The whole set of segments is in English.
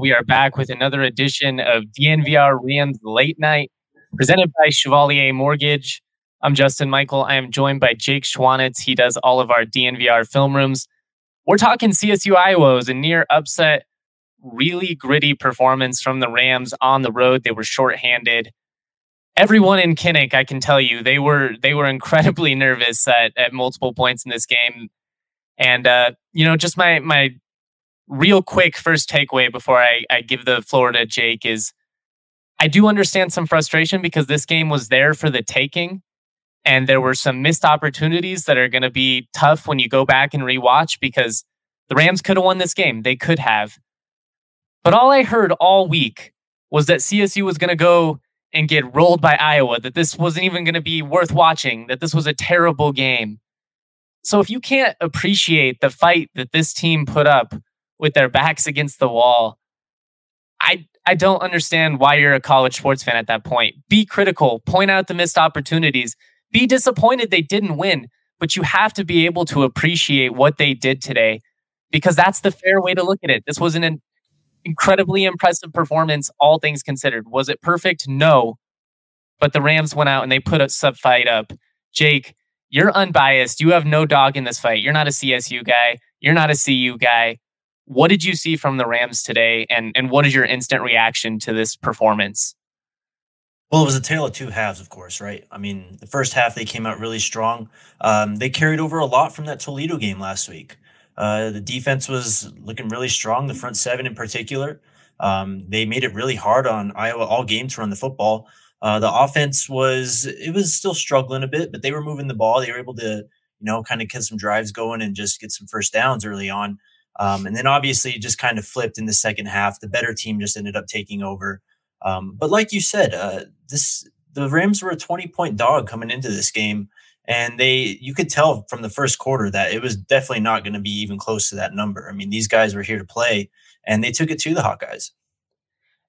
We are back with another edition of DNVR Rams Late Night, presented by Chevalier Mortgage. I'm Justin Michael. I am joined by Jake Schwanitz. He does all of our DNVR film rooms. We're talking CSU Iowa. It was a near upset, really gritty performance from the Rams on the road. They were shorthanded. Everyone in Kinnick, I can tell you, they were they were incredibly nervous at, at multiple points in this game. And uh, you know, just my my real quick first takeaway before I, I give the floor to Jake is I do understand some frustration because this game was there for the taking. And there were some missed opportunities that are going to be tough when you go back and rewatch because the Rams could have won this game. They could have. But all I heard all week was that CSU was going to go and get rolled by Iowa, that this wasn't even going to be worth watching, that this was a terrible game. So if you can't appreciate the fight that this team put up with their backs against the wall. I I don't understand why you're a college sports fan at that point. Be critical, point out the missed opportunities, be disappointed they didn't win, but you have to be able to appreciate what they did today because that's the fair way to look at it. This was an incredibly impressive performance, all things considered. Was it perfect? No. But the Rams went out and they put a sub fight up. Jake, you're unbiased. You have no dog in this fight. You're not a CSU guy. You're not a CU guy. What did you see from the Rams today, and and what is your instant reaction to this performance? Well, it was a tale of two halves, of course, right? I mean, the first half they came out really strong. Um, they carried over a lot from that Toledo game last week. Uh, the defense was looking really strong, the front seven in particular. Um, they made it really hard on Iowa all game to run the football. Uh, the offense was it was still struggling a bit, but they were moving the ball. They were able to, you know, kind of get some drives going and just get some first downs early on. Um, and then obviously it just kind of flipped in the second half. The better team just ended up taking over. Um, but like you said, uh, this the Rams were a 20 point dog coming into this game. And they you could tell from the first quarter that it was definitely not going to be even close to that number. I mean, these guys were here to play and they took it to the Hawkeyes.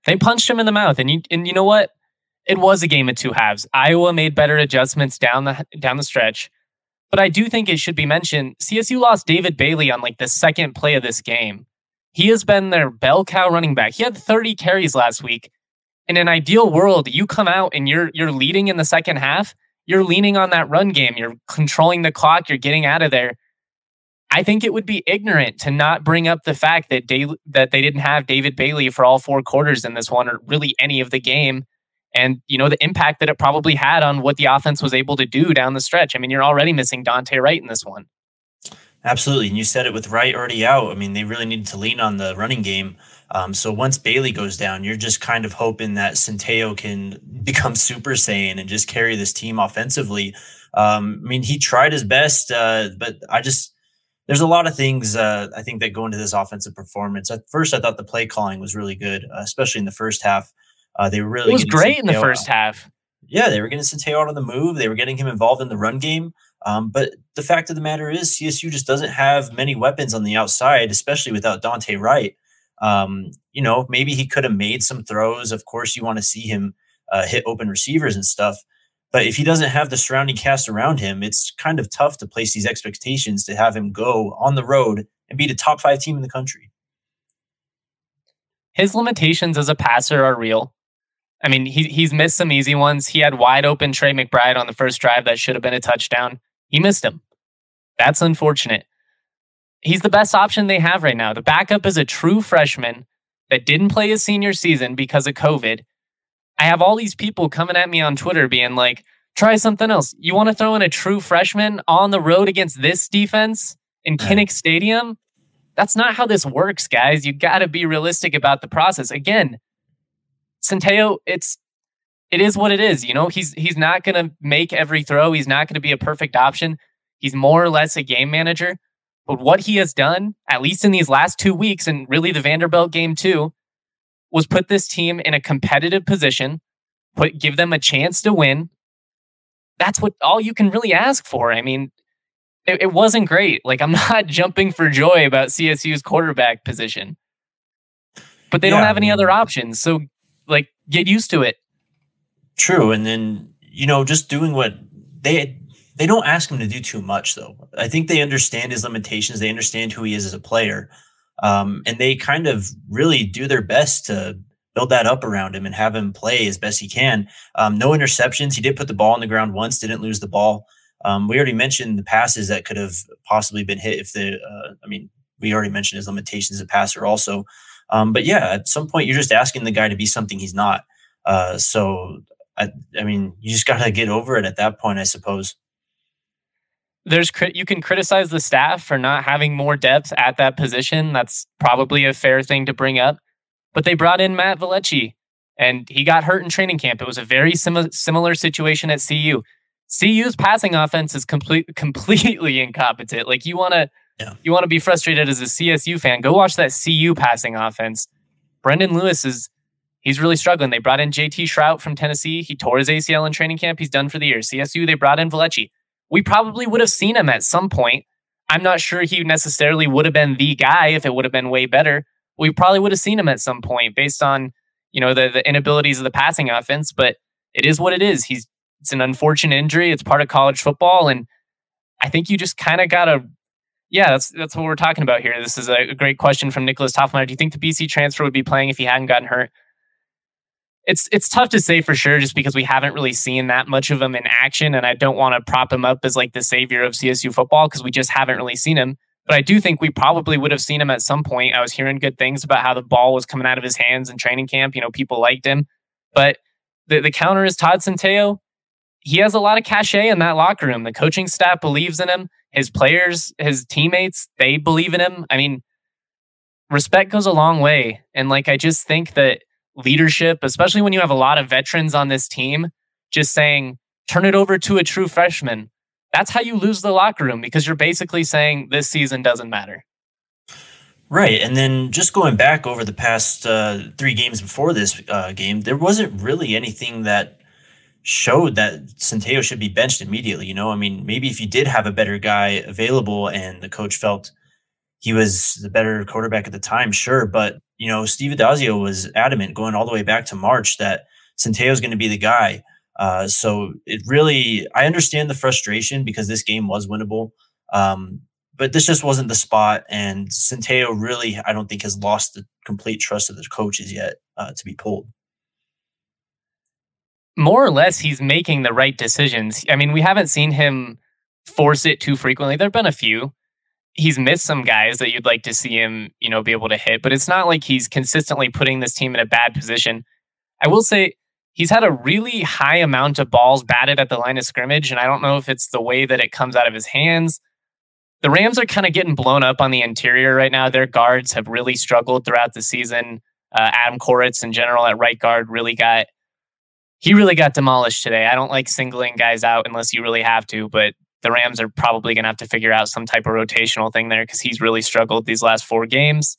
They punched him in the mouth. And you and you know what? It was a game of two halves. Iowa made better adjustments down the down the stretch. But I do think it should be mentioned CSU lost David Bailey on like the second play of this game. He has been their bell cow running back. He had 30 carries last week. In an ideal world, you come out and you're you're leading in the second half. You're leaning on that run game. You're controlling the clock. You're getting out of there. I think it would be ignorant to not bring up the fact that they, that they didn't have David Bailey for all four quarters in this one, or really any of the game and you know the impact that it probably had on what the offense was able to do down the stretch. I mean, you're already missing Dante Wright in this one. Absolutely, and you said it with Wright already out. I mean, they really needed to lean on the running game. Um, so once Bailey goes down, you're just kind of hoping that Centeio can become Super Saiyan and just carry this team offensively. Um, I mean, he tried his best, uh, but I just there's a lot of things uh, I think that go into this offensive performance. At first, I thought the play calling was really good, uh, especially in the first half. Uh, they were really it was great in the first half. Yeah, they were getting Centeio out on the move. They were getting him involved in the run game. Um, but the fact of the matter is, CSU just doesn't have many weapons on the outside, especially without Dante Wright. Um, you know, maybe he could have made some throws. Of course, you want to see him uh, hit open receivers and stuff. But if he doesn't have the surrounding cast around him, it's kind of tough to place these expectations to have him go on the road and be the top five team in the country. His limitations as a passer are real. I mean, he, he's missed some easy ones. He had wide open Trey McBride on the first drive that should have been a touchdown. He missed him. That's unfortunate. He's the best option they have right now. The backup is a true freshman that didn't play his senior season because of COVID. I have all these people coming at me on Twitter being like, try something else. You want to throw in a true freshman on the road against this defense in Kinnick Stadium? That's not how this works, guys. You got to be realistic about the process. Again, Centeio, it's it is what it is. You know, he's he's not going to make every throw. He's not going to be a perfect option. He's more or less a game manager. But what he has done, at least in these last two weeks, and really the Vanderbilt game too, was put this team in a competitive position, put give them a chance to win. That's what all you can really ask for. I mean, it, it wasn't great. Like I'm not jumping for joy about CSU's quarterback position, but they yeah, don't have any other options. So, like, get used to it. True, and then you know, just doing what they they don't ask him to do too much, though. I think they understand his limitations. They understand who he is as a player, um, and they kind of really do their best to build that up around him and have him play as best he can. Um, no interceptions. He did put the ball on the ground once. Didn't lose the ball. Um, we already mentioned the passes that could have possibly been hit if the. Uh, I mean, we already mentioned his limitations as a passer also. Um, but yeah, at some point, you're just asking the guy to be something he's not. Uh, so I, I mean, you just got to get over it at that point, I suppose. There's you can criticize the staff for not having more depth at that position. That's probably a fair thing to bring up. But they brought in Matt Valecchi, and he got hurt in training camp. It was a very sim- similar situation at CU. CU's passing offense is complete, completely incompetent. Like you want to, yeah. you want to be frustrated as a CSU fan. Go watch that CU passing offense. Brendan Lewis is he's really struggling. They brought in JT Shrout from Tennessee. He tore his ACL in training camp. He's done for the year. CSU, they brought in Valecchi. We probably would have seen him at some point. I'm not sure he necessarily would have been the guy if it would have been way better. We probably would have seen him at some point based on, you know, the, the inabilities of the passing offense, but it is what it is. He's it's an unfortunate injury. It's part of college football. And I think you just kind of gotta yeah, that's that's what we're talking about here. This is a great question from Nicholas Toffmeyer. Do you think the BC transfer would be playing if he hadn't gotten hurt? it's it's tough to say for sure just because we haven't really seen that much of him in action and I don't want to prop him up as like the savior of CSU football because we just haven't really seen him. But I do think we probably would have seen him at some point. I was hearing good things about how the ball was coming out of his hands in training camp. You know people liked him. But the, the counter is Todd Centeio he has a lot of cachet in that locker room. The coaching staff believes in him his players his teammates they believe in him I mean respect goes a long way and like I just think that leadership, especially when you have a lot of veterans on this team, just saying, turn it over to a true freshman. That's how you lose the locker room because you're basically saying this season doesn't matter. Right. And then just going back over the past uh, three games before this uh, game, there wasn't really anything that showed that Centeio should be benched immediately. You know, I mean, maybe if you did have a better guy available and the coach felt he was the better quarterback at the time, sure. But you know, Steve Addazio was adamant going all the way back to March that Centeio is going to be the guy. Uh, so it really, I understand the frustration because this game was winnable. Um, but this just wasn't the spot. And Centeio really, I don't think, has lost the complete trust of the coaches yet uh, to be pulled. More or less, he's making the right decisions. I mean, we haven't seen him force it too frequently. There have been a few, he's missed some guys that you'd like to see him, you know, be able to hit, but it's not like he's consistently putting this team in a bad position. I will say he's had a really high amount of balls batted at the line of scrimmage, and I don't know if it's the way that it comes out of his hands. The Rams are kind of getting blown up on the interior right now. Their guards have really struggled throughout the season. Uh, Adam Koritz in general at right guard really got he really got demolished today. I don't like singling guys out unless you really have to, but the Rams are probably going to have to figure out some type of rotational thing there because he's really struggled these last four games.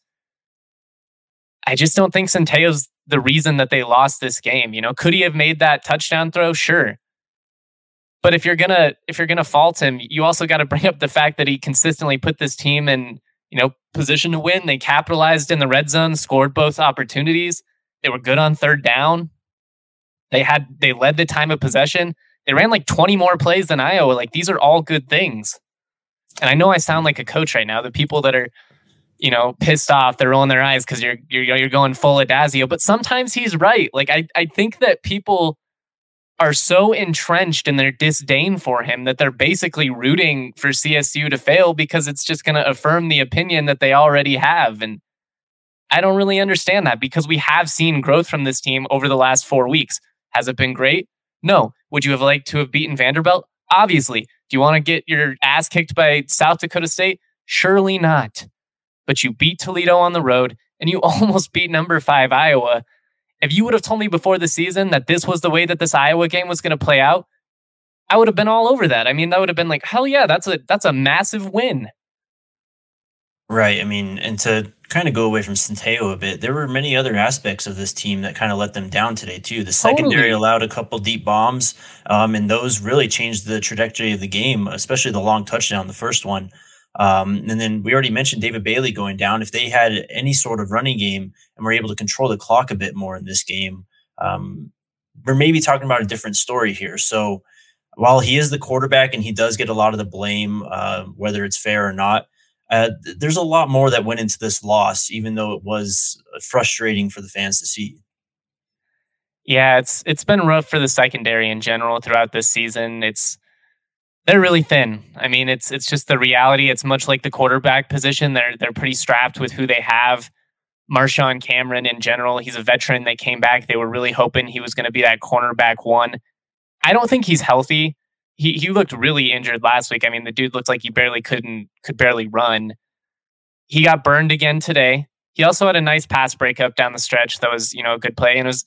I just don't think Centeio's the reason that they lost this game. You know, could he have made that touchdown throw? Sure. But if you're gonna if you're gonna fault him, you also got to bring up the fact that he consistently put this team in you know position to win. They capitalized in the red zone, scored both opportunities. They were good on third down. They had they led the time of possession. They ran like 20 more plays than Iowa. Like these are all good things. And I know I sound like a coach right now. The people that are, you know, pissed off, they're rolling their eyes because you're you're you're going full Addazio. But sometimes he's right. Like I I think that people are so entrenched in their disdain for him that they're basically rooting for CSU to fail because it's just going to affirm the opinion that they already have. And I don't really understand that because we have seen growth from this team over the last four weeks. Has it been great? No. Would you have liked to have beaten Vanderbilt? Obviously. Do you want to get your ass kicked by South Dakota State? Surely not. But you beat Toledo on the road and you almost beat number five Iowa. If you would have told me before the season that this was the way that this Iowa game was going to play out, I would have been all over that. I mean, that would have been like, hell yeah, that's a that's a massive win. Right. I mean, and to kind of go away from Centeio a bit, there were many other aspects of this team that kind of let them down today too. The secondary totally. allowed a couple deep bombs, um, and those really changed the trajectory of the game, especially the long touchdown, the first one. Um, and then we already mentioned David Bailey going down. If they had any sort of running game and were able to control the clock a bit more in this game, um, we're maybe talking about a different story here. So while he is the quarterback and he does get a lot of the blame, uh, whether it's fair or not, uh, there's a lot more that went into this loss, even though it was frustrating for the fans to see. Yeah, it's it's been rough for the secondary in general throughout this season. It's they're really thin. I mean, it's it's just the reality. It's much like the quarterback position. They're they're pretty strapped with who they have. Marshawn Cameron in general, he's a veteran. They came back. They were really hoping he was going to be that cornerback one. I don't think he's healthy. He he looked really injured last week. I mean, the dude looked like he barely couldn't could barely run. He got burned again today. He also had a nice pass breakup down the stretch that was, you know, a good play. And it was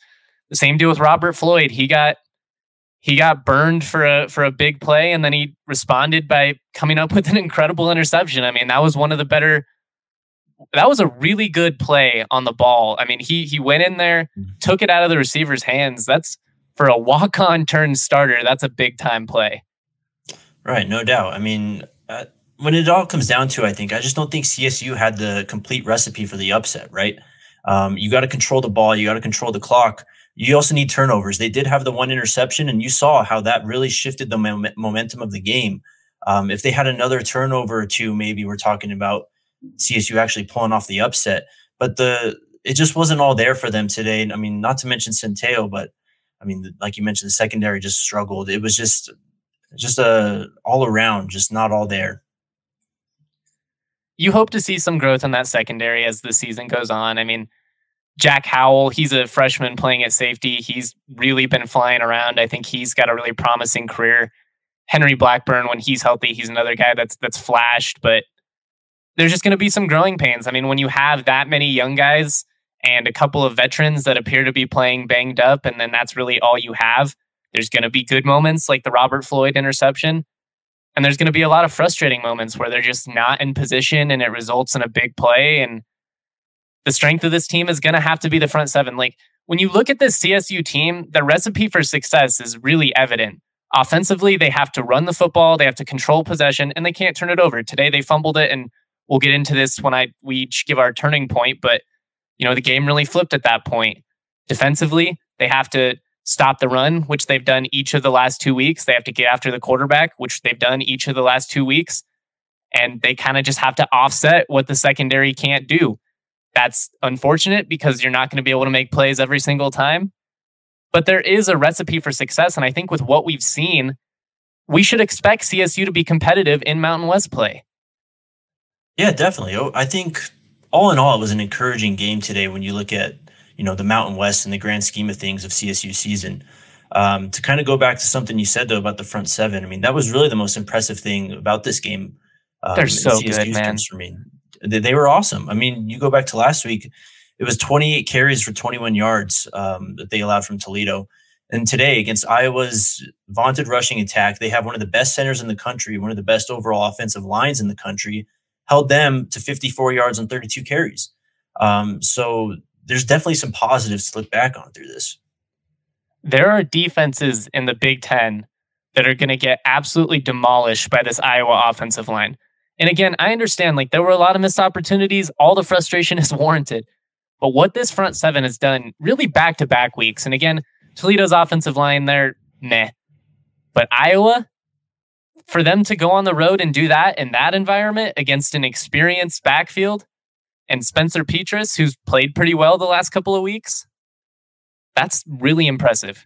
the same deal with Robert Floyd. He got he got burned for a for a big play and then he responded by coming up with an incredible interception. I mean, that was one of the better that was a really good play on the ball. I mean, he he went in there, mm-hmm. took it out of the receiver's hands. That's for a walk-on turn starter. That's a big time play. Right, no doubt. I mean, uh, when it all comes down to, I think I just don't think CSU had the complete recipe for the upset. Right, um, you got to control the ball, you got to control the clock. You also need turnovers. They did have the one interception, and you saw how that really shifted the mom- momentum of the game. Um, if they had another turnover or two, maybe we're talking about CSU actually pulling off the upset. But the it just wasn't all there for them today. I mean, not to mention Centeio, but I mean, like you mentioned, the secondary just struggled. It was just just a all around, just not all there. You hope to see some growth in that secondary as the season goes on. I mean, Jack Howell, he's a freshman playing at safety. He's really been flying around. I think he's got a really promising career. Henry Blackburn, when he's healthy, he's another guy that's that's flashed, but there's just going to be some growing pains. I mean, when you have that many young guys and a couple of veterans that appear to be playing banged up, and then that's really all you have, there's going to be good moments like the Robert Floyd interception. And there's going to be a lot of frustrating moments where they're just not in position and it results in a big play. And the strength of this team is going to have to be the front seven. Like when you look at this CSU team, the recipe for success is really evident. Offensively, they have to run the football, they have to control possession, and they can't turn it over. Today they fumbled it, and we'll get into this when I we each give our turning point. But you know, the game really flipped at that point. Defensively, they have to stop the run, which they've done each of the last two weeks. They have to get after the quarterback, which they've done each of the last two weeks. And they kind of just have to offset what the secondary can't do. That's unfortunate because you're not going to be able to make plays every single time. But there is a recipe for success. And I think with what we've seen, we should expect CSU to be competitive in Mountain West play. Yeah, definitely. Oh, I think all in all, it was an encouraging game today when you look at you know the Mountain West and the grand scheme of things of CSU season. Um, to kind of go back to something you said though about the front seven, I mean that was really the most impressive thing about this game. Um, They're so good, man. For me they, they were awesome. I mean, you go back to last week, it was 28 carries for 21 yards um, that they allowed from Toledo. And today, against Iowa's vaunted rushing attack, they have one of the best centers in the country, one of the best overall offensive lines in the country, held them to 54 yards on 32 carries. Um, so there's definitely some positives to look back on through this. There are defenses in the Big Ten that are going to get absolutely demolished by this Iowa offensive line. And again, I understand like there were a lot of missed opportunities. All the frustration is warranted. But what this front seven has done really back to back weeks, and again, Toledo's offensive line, they're meh. But Iowa, for them to go on the road and do that in that environment against an experienced backfield and Spencer Petras, who's played pretty well the last couple of weeks, that's really impressive.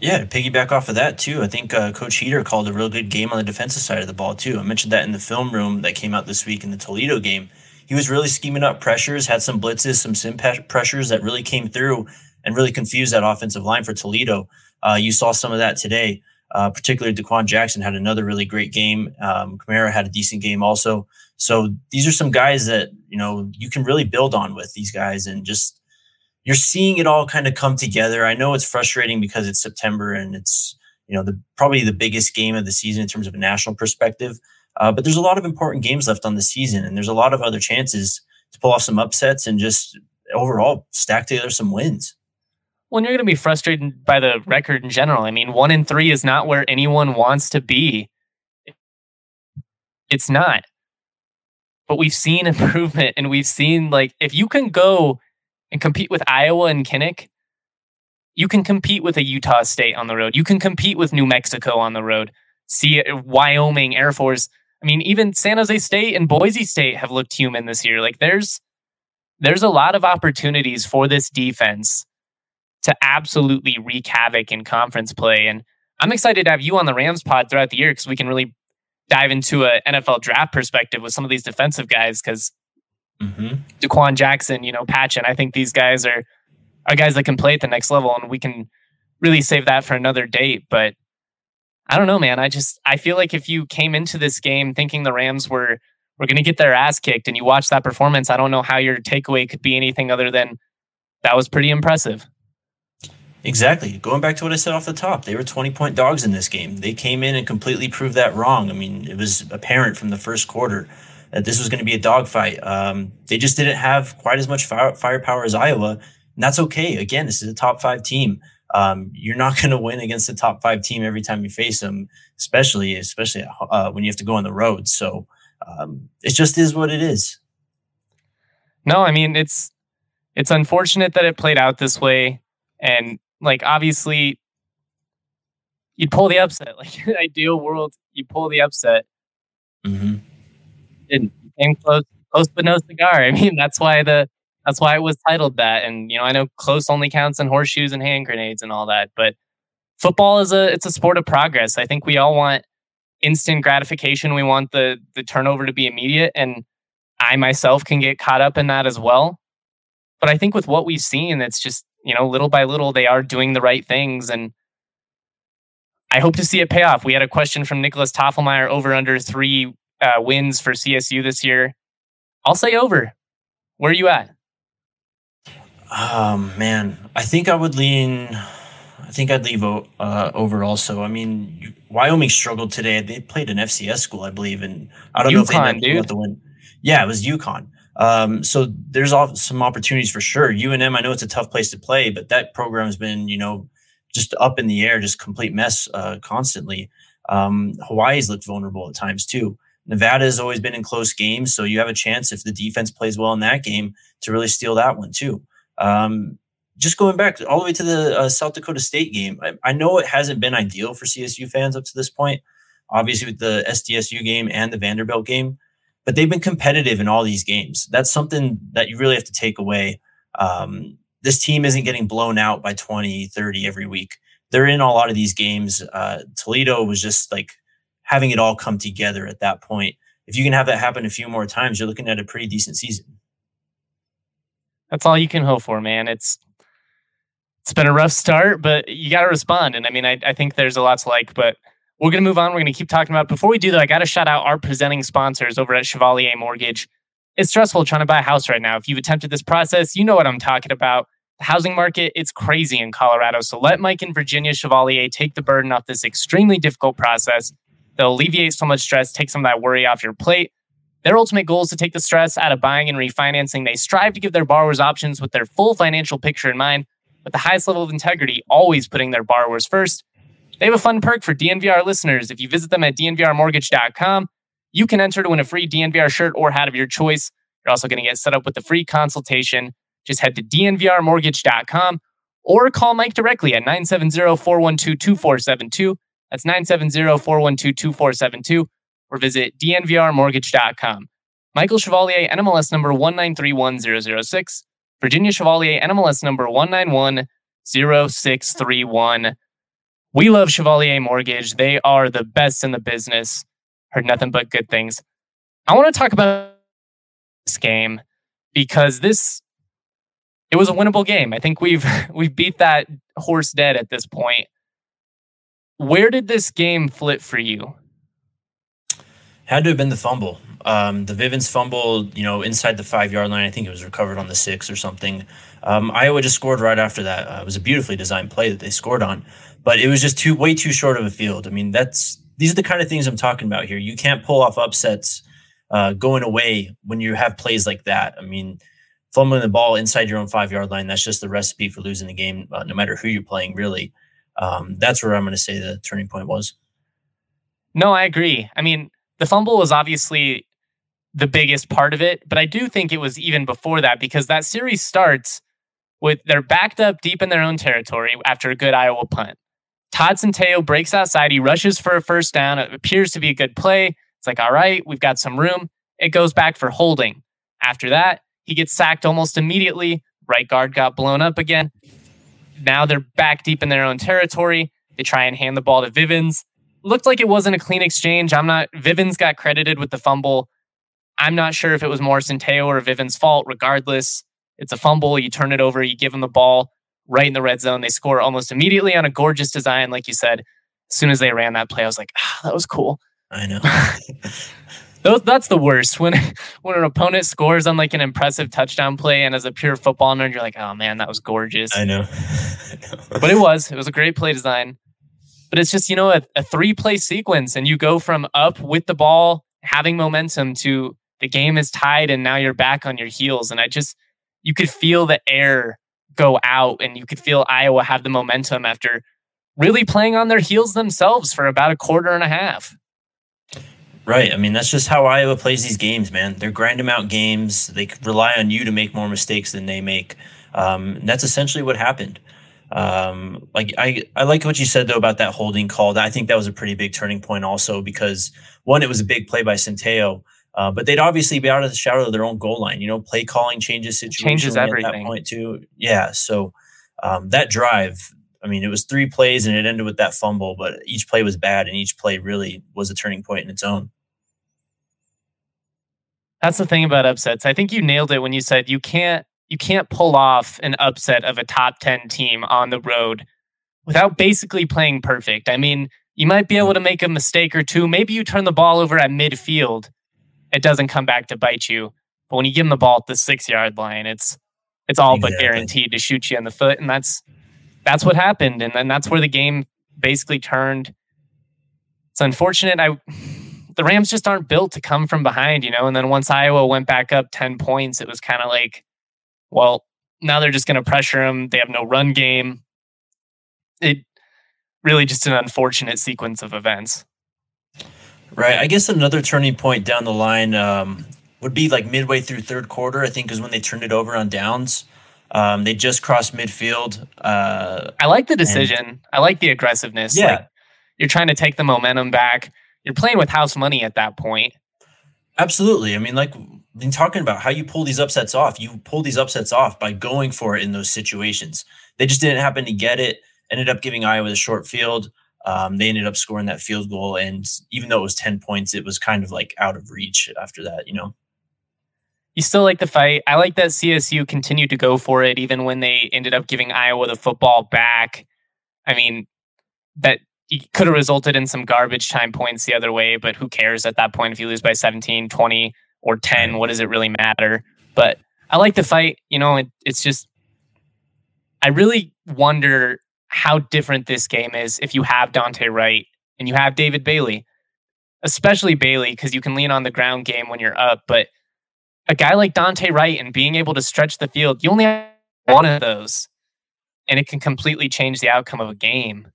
Yeah, to piggyback off of that too, I think uh, Coach Heater called a real good game on the defensive side of the ball too. I mentioned that in the film room that came out this week in the Toledo game. He was really scheming up pressures, had some blitzes, some sim pressures that really came through and really confused that offensive line for Toledo. Uh, you saw some of that today. Uh, particularly Daquan Jackson had another really great game. Um, Kamara had a decent game also. So these are some guys that you know you can really build on with these guys, and just you're seeing it all kind of come together. I know it's frustrating because it's September and it's you know the probably the biggest game of the season in terms of a national perspective. Uh, but there's a lot of important games left on the season, and there's a lot of other chances to pull off some upsets and just overall stack together some wins. Well, you're going to be frustrated by the record in general. I mean, one in three is not where anyone wants to be. It's not. But we've seen improvement and we've seen, like, if you can go and compete with Iowa and Kinnick, you can compete with a Utah State on the road. You can compete with New Mexico on the road. See uh, Wyoming, Air Force. I mean, even San Jose State and Boise State have looked human this year. Like, there's there's a lot of opportunities for this defense to absolutely wreak havoc in conference play. And I'm excited to have you on the Rams pod throughout the year because we can really dive into a NFL draft perspective with some of these defensive guys. Because mm-hmm. Daquan Jackson, you know, Patchan, I think these guys are are guys that can play at the next level, and we can really save that for another date. But I don't know, man. I just I feel like if you came into this game thinking the Rams were were going to get their ass kicked, and you watch that performance, I don't know how your takeaway could be anything other than that was pretty impressive. Exactly. Going back to what I said off the top, they were 20 point dogs in this game. They came in and completely proved that wrong. I mean, it was apparent from the first quarter that this was going to be a dogfight. Um, they just didn't have quite as much fire, firepower as Iowa, and that's okay. Again, this is a top five team. Um, you're not going to win against a top five team every time you face them, especially especially uh, when you have to go on the road. So um, it just is what it is. No, I mean it's it's unfortunate that it played out this way, and like obviously you'd pull the upset. Like in ideal world, you pull the upset. Mm-hmm. And came close, close but no cigar. I mean, that's why the that's why it was titled that. And you know, I know close only counts in horseshoes and hand grenades and all that, but football is a it's a sport of progress. I think we all want instant gratification. We want the the turnover to be immediate, and I myself can get caught up in that as well. But I think with what we've seen, it's just you know, little by little, they are doing the right things. And I hope to see it pay off. We had a question from Nicholas Toffelmeyer over under three uh, wins for CSU this year. I'll say over. Where are you at? Um, man, I think I would lean. I think I'd leave uh, over also. I mean, Wyoming struggled today. They played an FCS school, I believe, and I don't UConn, know if they dude. the win. Yeah, it was UConn. Um, so there's some opportunities for sure. UNM, I know it's a tough place to play, but that program has been, you know, just up in the air, just complete mess uh, constantly. Um, Hawaii's looked vulnerable at times too. Nevada has always been in close games, so you have a chance if the defense plays well in that game to really steal that one too. Um, just going back all the way to the uh, South Dakota State game, I, I, know it hasn't been ideal for CSU fans up to this point. Obviously, with the SDSU game and the Vanderbilt game, but they've been competitive in all these games. That's something that you really have to take away. Um, this team isn't getting blown out by 20, 30 every week. They're in a lot of these games. Uh, Toledo was just like having it all come together at that point. If you can have that happen a few more times, you're looking at a pretty decent season. That's all you can hope for, man. It's it's been a rough start, but you got to respond. And I mean, I, I think there's a lot to like, but we're going to move on. We're going to keep talking about. It. Before we do that, I got to shout out our presenting sponsors over at Chevalier Mortgage. It's stressful trying to buy a house right now. If you've attempted this process, you know what I'm talking about. The housing market, it's crazy in Colorado. So let Mike and Virginia Chevalier take the burden off this extremely difficult process. They'll alleviate so much stress, take some of that worry off your plate. Their ultimate goal is to take the stress out of buying and refinancing. They strive to give their borrowers options with their full financial picture in mind, with the highest level of integrity, always putting their borrowers first. They have a fun perk for DNVR listeners. If you visit them at dnvrmortgage.com, you can enter to win a free DNVR shirt or hat of your choice. You're also going to get set up with a free consultation. Just head to dnvrmortgage.com or call Mike directly at 970-412-2472. That's 970-412-2472 or visit dnvrmortgage.com. Michael Chevalier, NMLS number 1931006. Virginia Chevalier, NMLS number 1910631. We love Chevalier Mortgage. They are the best in the business. Heard nothing but good things. I want to talk about this game because this it was a winnable game. I think we've we've beat that horse dead at this point. Where did this game flip for you? Had to have been the fumble. Um, the Vivens fumble, you know, inside the five yard line. I think it was recovered on the six or something. Um, Iowa just scored right after that. Uh, it was a beautifully designed play that they scored on, but it was just too way too short of a field. I mean, that's these are the kind of things I'm talking about here. You can't pull off upsets uh, going away when you have plays like that. I mean, fumbling the ball inside your own five yard line, that's just the recipe for losing the game, uh, no matter who you're playing, really. Um, that's where I'm going to say the turning point was. No, I agree. I mean, the fumble was obviously the biggest part of it, but I do think it was even before that because that series starts with they're backed up deep in their own territory after a good Iowa punt. Todd Centeio breaks outside. He rushes for a first down. It appears to be a good play. It's like, all right, we've got some room. It goes back for holding. After that, he gets sacked almost immediately. Right guard got blown up again. Now they're back deep in their own territory. They try and hand the ball to Vivens. Looked like it wasn't a clean exchange. I'm not, Vivens got credited with the fumble. I'm not sure if it was more Centeio or Vivens' fault. Regardless, it's a fumble. You turn it over, you give them the ball right in the red zone. They score almost immediately on a gorgeous design. Like you said, as soon as they ran that play, I was like, ah, that was cool. I know. that's the worst when when an opponent scores on like an impressive touchdown play and as a pure football nerd you're like oh man that was gorgeous i know, I know. but it was it was a great play design but it's just you know a, a three play sequence and you go from up with the ball having momentum to the game is tied and now you're back on your heels and i just you could feel the air go out and you could feel iowa have the momentum after really playing on their heels themselves for about a quarter and a half Right. I mean, that's just how Iowa plays these games, man. They're grind them out games. They rely on you to make more mistakes than they make. Um, that's essentially what happened. Um, like I, I like what you said though about that holding call. I think that was a pretty big turning point also because one, it was a big play by Centeio, uh, but they'd obviously be out of the shadow of their own goal line. You know, play calling changes situation changes everything. at that point too. Yeah. So um, that drive, I mean, it was three plays and it ended with that fumble, but each play was bad and each play really was a turning point in its own. That's the thing about upsets. I think you nailed it when you said you can't you can't pull off an upset of a top 10 team on the road without basically playing perfect. I mean, you might be able to make a mistake or two. Maybe you turn the ball over at midfield. It doesn't come back to bite you. But when you give them the ball at the six yard line, it's it's all exactly. but guaranteed to shoot you in the foot. And that's that's what happened. And then that's where the game basically turned. It's unfortunate. I the Rams just aren't built to come from behind, you know. And then once Iowa went back up 10 points, it was kind of like, well, now they're just going to pressure them. They have no run game. It really just an unfortunate sequence of events. Right. I guess another turning point down the line um, would be like midway through third quarter, I think, is when they turned it over on downs. Um, they just crossed midfield. Uh, I like the decision. And, I like the aggressiveness. Yeah. Like, you're trying to take the momentum back you're playing with house money at that point. Absolutely. I mean, like been talking about how you pull these upsets off. You pull these upsets off by going for it in those situations. They just didn't happen to get it. Ended up giving Iowa the short field. Um, they ended up scoring that field goal, and even though it was ten points, it was kind of like out of reach after that. You know. You still like the fight. I like that CSU continued to go for it, even when they ended up giving Iowa the football back. I mean, that could have resulted in some garbage time points the other way, but who cares at that point if you lose by 17, 20, or 10? What does it really matter? But I like the fight. You know, it, it's just, I really wonder how different this game is if you have Dante Wright and you have David Bailey, especially Bailey, because you can lean on the ground game when you're up. But a guy like Dante Wright and being able to stretch the field, you only have one of those, and it can completely change the outcome of a game.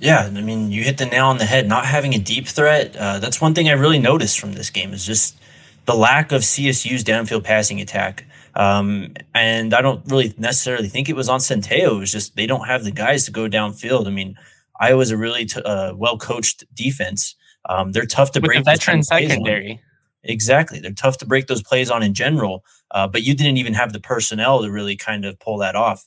Yeah, I mean, you hit the nail on the head. Not having a deep threat, uh, that's one thing I really noticed from this game is just the lack of CSU's downfield passing attack. Um, and I don't really necessarily think it was on Centeio. It was just they don't have the guys to go downfield. I mean, Iowa's a really t- uh, well coached defense. Um, they're tough to With break. The veteran secondary. Exactly, they're tough to break those plays on in general. Uh, but you didn't even have the personnel to really kind of pull that off.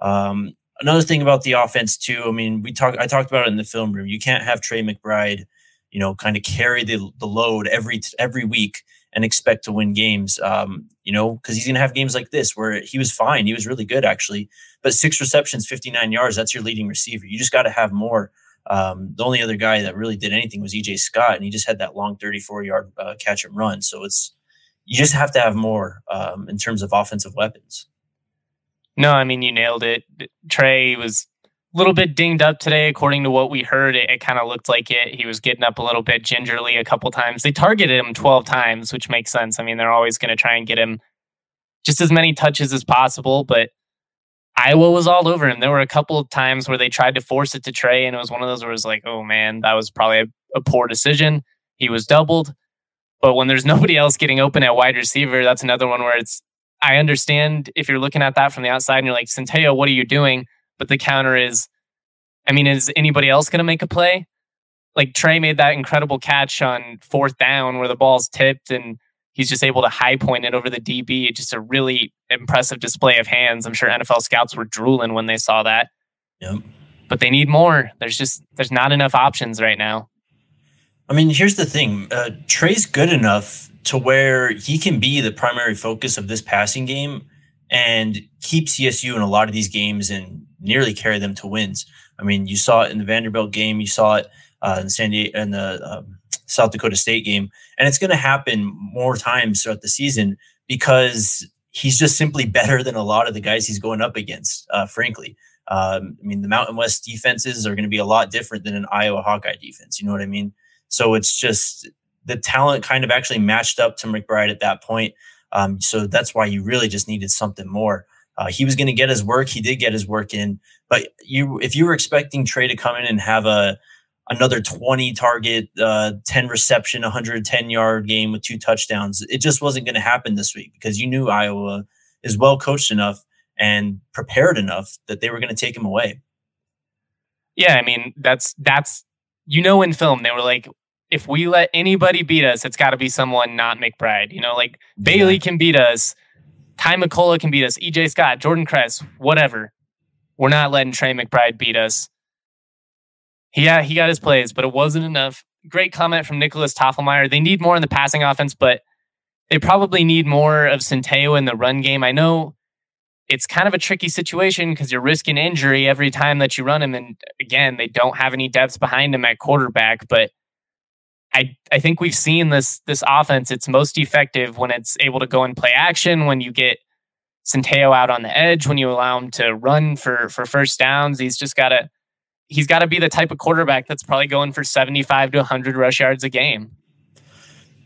Um, another thing about the offense too. I mean, we talked. I talked about it in the film room. You can't have Trey McBride, you know, kind of carry the the load every every week and expect to win games. Um, you know, because he's going to have games like this where he was fine. He was really good actually, but six receptions, fifty nine yards. That's your leading receiver. You just got to have more. Um, the only other guy that really did anything was EJ Scott, and he just had that long 34 yard uh, catch and run. So it's you just have to have more um, in terms of offensive weapons. No, I mean you nailed it. Trey was little bit dinged up today, according to what we heard. It, it kind of looked like it. He was getting up a little bit gingerly a couple times. They targeted him 12 times, which makes sense. I mean, they're always going to try and get him just as many touches as possible, but Iowa was all over him. There were a couple of times where they tried to force it to Trey, and it was one of those where it was like, oh man, that was probably a, a poor decision. He was doubled. But when there's nobody else getting open at wide receiver, that's another one where it's I understand if you're looking at that from the outside and you're like, Centeio, what are you doing? But the counter is, I mean, is anybody else going to make a play? Like Trey made that incredible catch on fourth down where the ball's tipped and he's just able to high point it over the DB. Just a really impressive display of hands. I'm sure NFL scouts were drooling when they saw that. Yep. But they need more. There's just there's not enough options right now. I mean, here's the thing: uh, Trey's good enough to where he can be the primary focus of this passing game and keep CSU in a lot of these games and nearly carry them to wins. I mean, you saw it in the Vanderbilt game, you saw it uh, in San Diego, in the um, South Dakota State game, and it's going to happen more times throughout the season because he's just simply better than a lot of the guys he's going up against. Uh, frankly, um, I mean, the Mountain West defenses are going to be a lot different than an Iowa Hawkeye defense. You know what I mean? So it's just the talent kind of actually matched up to McBride at that point. Um, so that's why you really just needed something more. Uh, he was going to get his work. He did get his work in, but you, if you were expecting Trey to come in and have a another 20 target, uh, 10 reception, 110 yard game with two touchdowns, it just wasn't going to happen this week because you knew Iowa is well coached enough and prepared enough that they were going to take him away. Yeah, I mean that's that's you know in film they were like if we let anybody beat us, it's got to be someone not McBride. You know, like Bailey can beat us, Ty McCullough can beat us, EJ Scott, Jordan Kress, whatever. We're not letting Trey McBride beat us. Yeah, he got his plays, but it wasn't enough. Great comment from Nicholas Toffelmeyer. They need more in the passing offense, but they probably need more of Centeio in the run game. I know it's kind of a tricky situation because you're risking injury every time that you run him. And again, they don't have any depth behind him at quarterback, but I, I think we've seen this this offense. It's most effective when it's able to go and play action. When you get Centeio out on the edge, when you allow him to run for for first downs, he's just got to he's got to be the type of quarterback that's probably going for seventy five to one hundred rush yards a game.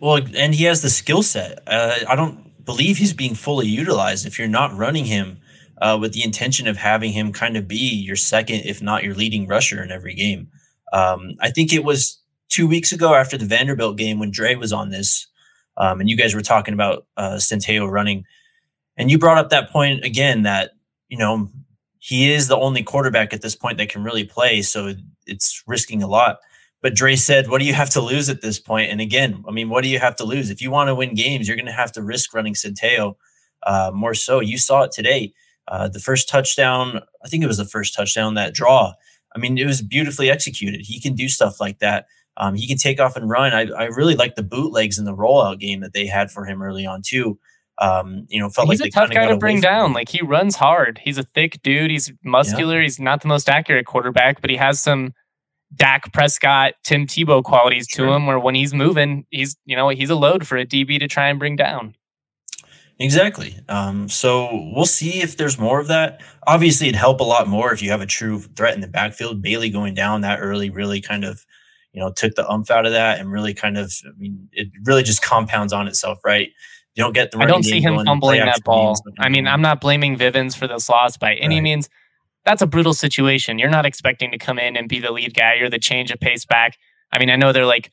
Well, and he has the skill set. Uh, I don't believe he's being fully utilized. If you're not running him uh, with the intention of having him kind of be your second, if not your leading rusher in every game, um, I think it was two weeks ago after the Vanderbilt game when Dre was on this, um, and you guys were talking about uh, Centeio running, and you brought up that point again that you know he is the only quarterback at this point that can really play, so it's risking a lot. But Dre said, "What do you have to lose at this point?" And again, I mean, what do you have to lose if you want to win games? You're going to have to risk running Centeio uh, more so. You saw it today. Uh, the first touchdown, I think it was the first touchdown that draw. I mean, it was beautifully executed. He can do stuff like that. Um, he can take off and run. I, I really like the bootlegs in the rollout game that they had for him early on too. Um, you know, felt he's like a tough guy to bring down. Like he runs hard. He's a thick dude. He's muscular. Yeah. He's not the most accurate quarterback, but he has some Dak Prescott, Tim Tebow qualities sure. to him. Where when he's moving, he's you know he's a load for a DB to try and bring down. Exactly. Um, so we'll see if there's more of that. Obviously, it'd help a lot more if you have a true threat in the backfield. Bailey going down that early really kind of you know, took the umph out of that and really kind of, I mean, it really just compounds on itself, right? You don't get the. I don't see him fumbling that ball. I mean, I'm not blaming Vivens for this loss by any right. means. that's a brutal situation. You're not expecting to come in and be the lead guy. You're the change of pace back. I mean, I know they're like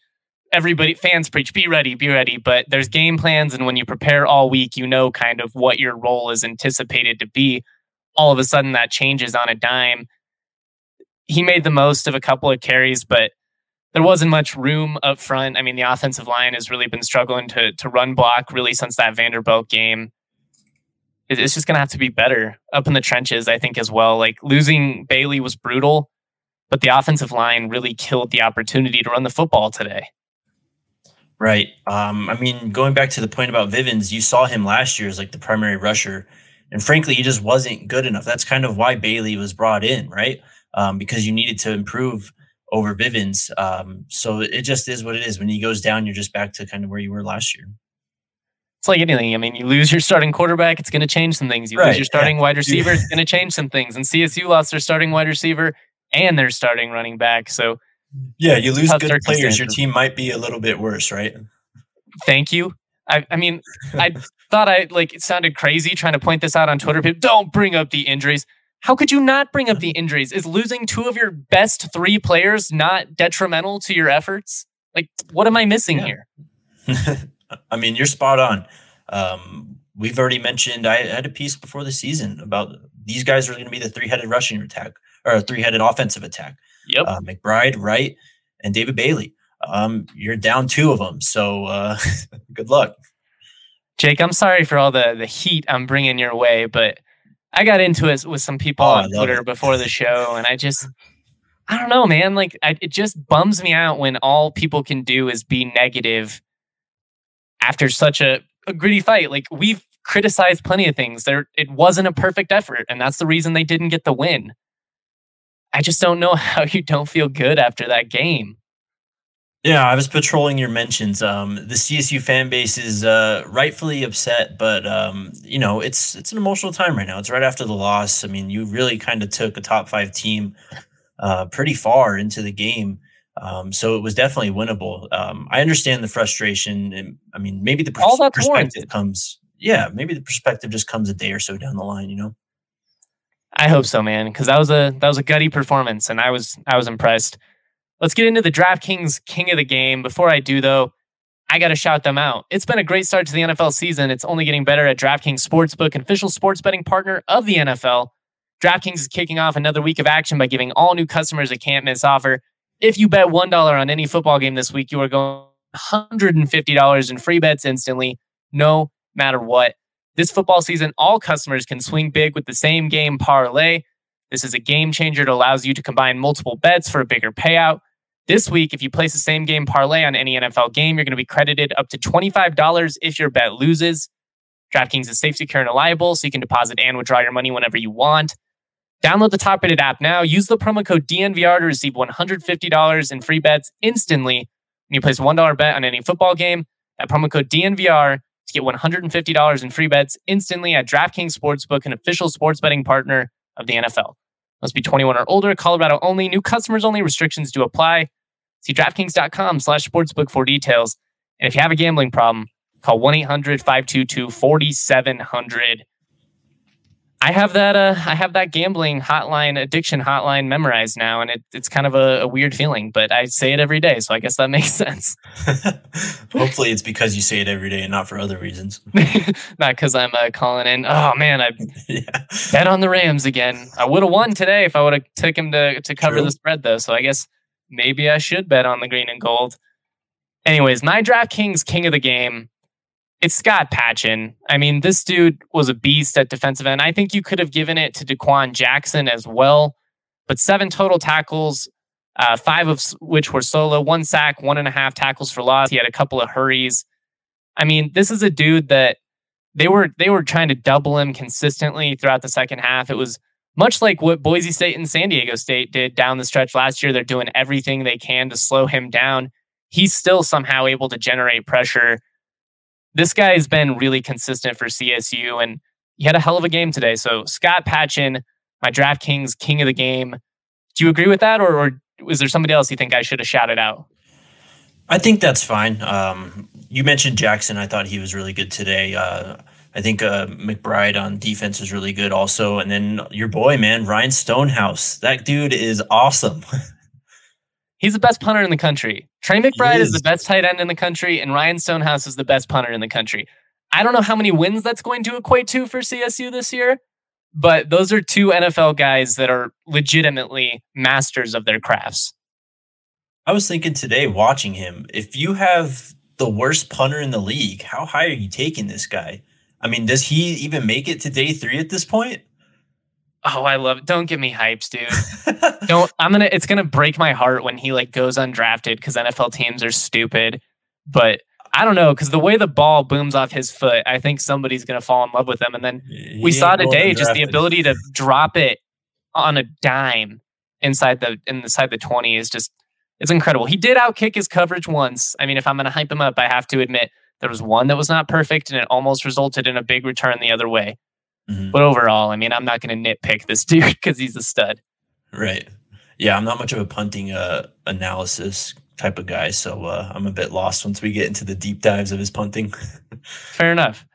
everybody fans preach be ready be ready but there's game plans and when you prepare all week you know kind of what your role is anticipated to be all of a sudden that changes on a dime he made the most of a couple of carries but there wasn't much room up front i mean the offensive line has really been struggling to to run block really since that vanderbilt game it's just going to have to be better up in the trenches i think as well like losing bailey was brutal but the offensive line really killed the opportunity to run the football today Right. Um, I mean, going back to the point about Vivens, you saw him last year as like the primary rusher, and frankly, he just wasn't good enough. That's kind of why Bailey was brought in, right? Um, because you needed to improve over Vivens. Um, so it just is what it is. When he goes down, you're just back to kind of where you were last year. It's like anything. I mean, you lose your starting quarterback, it's going to change some things. You right. lose your starting yeah. wide receiver, it's going to change some things. And CSU lost their starting wide receiver and their starting running back. So yeah, you lose good players, your team might be a little bit worse, right? Thank you. I, I mean, I thought I like it sounded crazy trying to point this out on Twitter. People, don't bring up the injuries. How could you not bring up the injuries? Is losing two of your best three players not detrimental to your efforts? Like, what am I missing yeah. here? I mean, you're spot on. Um, we've already mentioned. I had a piece before the season about these guys are going to be the three-headed rushing attack or a three-headed offensive attack. Yep. Uh, McBride, Wright, and David Bailey. Um, you're down two of them, so uh, good luck. Jake, I'm sorry for all the the heat I'm bringing your way, but I got into it with some people oh, on Twitter it. before the show, and I just, I don't know, man. Like, I, it just bums me out when all people can do is be negative after such a, a gritty fight. Like, we've criticized plenty of things. There, it wasn't a perfect effort, and that's the reason they didn't get the win. I just don't know how you don't feel good after that game. Yeah, I was patrolling your mentions. Um, the CSU fan base is uh, rightfully upset, but um, you know it's it's an emotional time right now. It's right after the loss. I mean, you really kind of took a top five team uh, pretty far into the game, um, so it was definitely winnable. Um, I understand the frustration, and I mean, maybe the pers- perspective warranted. comes. Yeah, maybe the perspective just comes a day or so down the line. You know. I hope so, man, because that was a that was a gutty performance, and I was I was impressed. Let's get into the DraftKings King of the Game. Before I do, though, I got to shout them out. It's been a great start to the NFL season. It's only getting better at DraftKings Sportsbook, official sports betting partner of the NFL. DraftKings is kicking off another week of action by giving all new customers a can't miss offer. If you bet $1 on any football game this week, you are going $150 in free bets instantly, no matter what. This football season, all customers can swing big with the same game parlay. This is a game changer that allows you to combine multiple bets for a bigger payout. This week, if you place the same game parlay on any NFL game, you're going to be credited up to $25 if your bet loses. DraftKings is safe, secure, and reliable, so you can deposit and withdraw your money whenever you want. Download the top rated app now. Use the promo code DNVR to receive $150 in free bets instantly when you place a $1 bet on any football game. That promo code DNVR to get $150 in free bets instantly at DraftKings Sportsbook, an official sports betting partner of the NFL. Must be 21 or older. Colorado only. New customers only. Restrictions do apply. See DraftKings.com slash sportsbook for details. And if you have a gambling problem, call 1 800 522 4700. I have that uh, I have that gambling hotline, addiction hotline memorized now, and it, it's kind of a, a, weird feeling, but I say it every day, so I guess that makes sense. Hopefully, it's because you say it every day and not for other reasons. not because I'm uh, calling in. Oh man, I yeah. bet on the Rams again. I would have won today if I would have took him to to cover True. the spread, though. So I guess maybe I should bet on the green and gold. Anyways, my DraftKings king of the game it's Scott Patchan. I mean, this dude was a beast at defensive end. I think you could have given it to DeQuan Jackson as well, but seven total tackles, uh, five of which were solo, one sack, one and a half tackles for loss. He had a couple of hurries. I mean, this is a dude that they were they were trying to double him consistently throughout the second half. It was much like what Boise State and San Diego State did down the stretch last year. They're doing everything they can to slow him down. He's still somehow able to generate pressure this guy has been really consistent for CSU, and he had a hell of a game today. So Scott Patchan, my DraftKings king of the game. Do you agree with that, or, or was there somebody else you think I should have shouted out? I think that's fine. Um, you mentioned Jackson. I thought he was really good today. Uh, I think uh, McBride on defense was really good also. And then your boy, man, Ryan Stonehouse. That dude is awesome. He's the best punter in the country. Trey McBride is. is the best tight end in the country, and Ryan Stonehouse is the best punter in the country. I don't know how many wins that's going to equate to for CSU this year, but those are two NFL guys that are legitimately masters of their crafts. I was thinking today watching him, if you have the worst punter in the league, how high are you taking this guy? I mean, does he even make it to day three at this point? Oh, I love it. Don't give me hypes, dude. Don't I'm gonna it's gonna break my heart when he like goes undrafted because NFL teams are stupid. But I don't know, because the way the ball booms off his foot, I think somebody's gonna fall in love with him. And then he we saw today just the ability to drop it on a dime inside the inside the 20 is just it's incredible. He did outkick his coverage once. I mean, if I'm gonna hype him up, I have to admit there was one that was not perfect and it almost resulted in a big return the other way. Mm-hmm. But overall, I mean, I'm not going to nitpick this dude because he's a stud. Right. Yeah, I'm not much of a punting uh, analysis type of guy, so uh, I'm a bit lost once we get into the deep dives of his punting. Fair enough.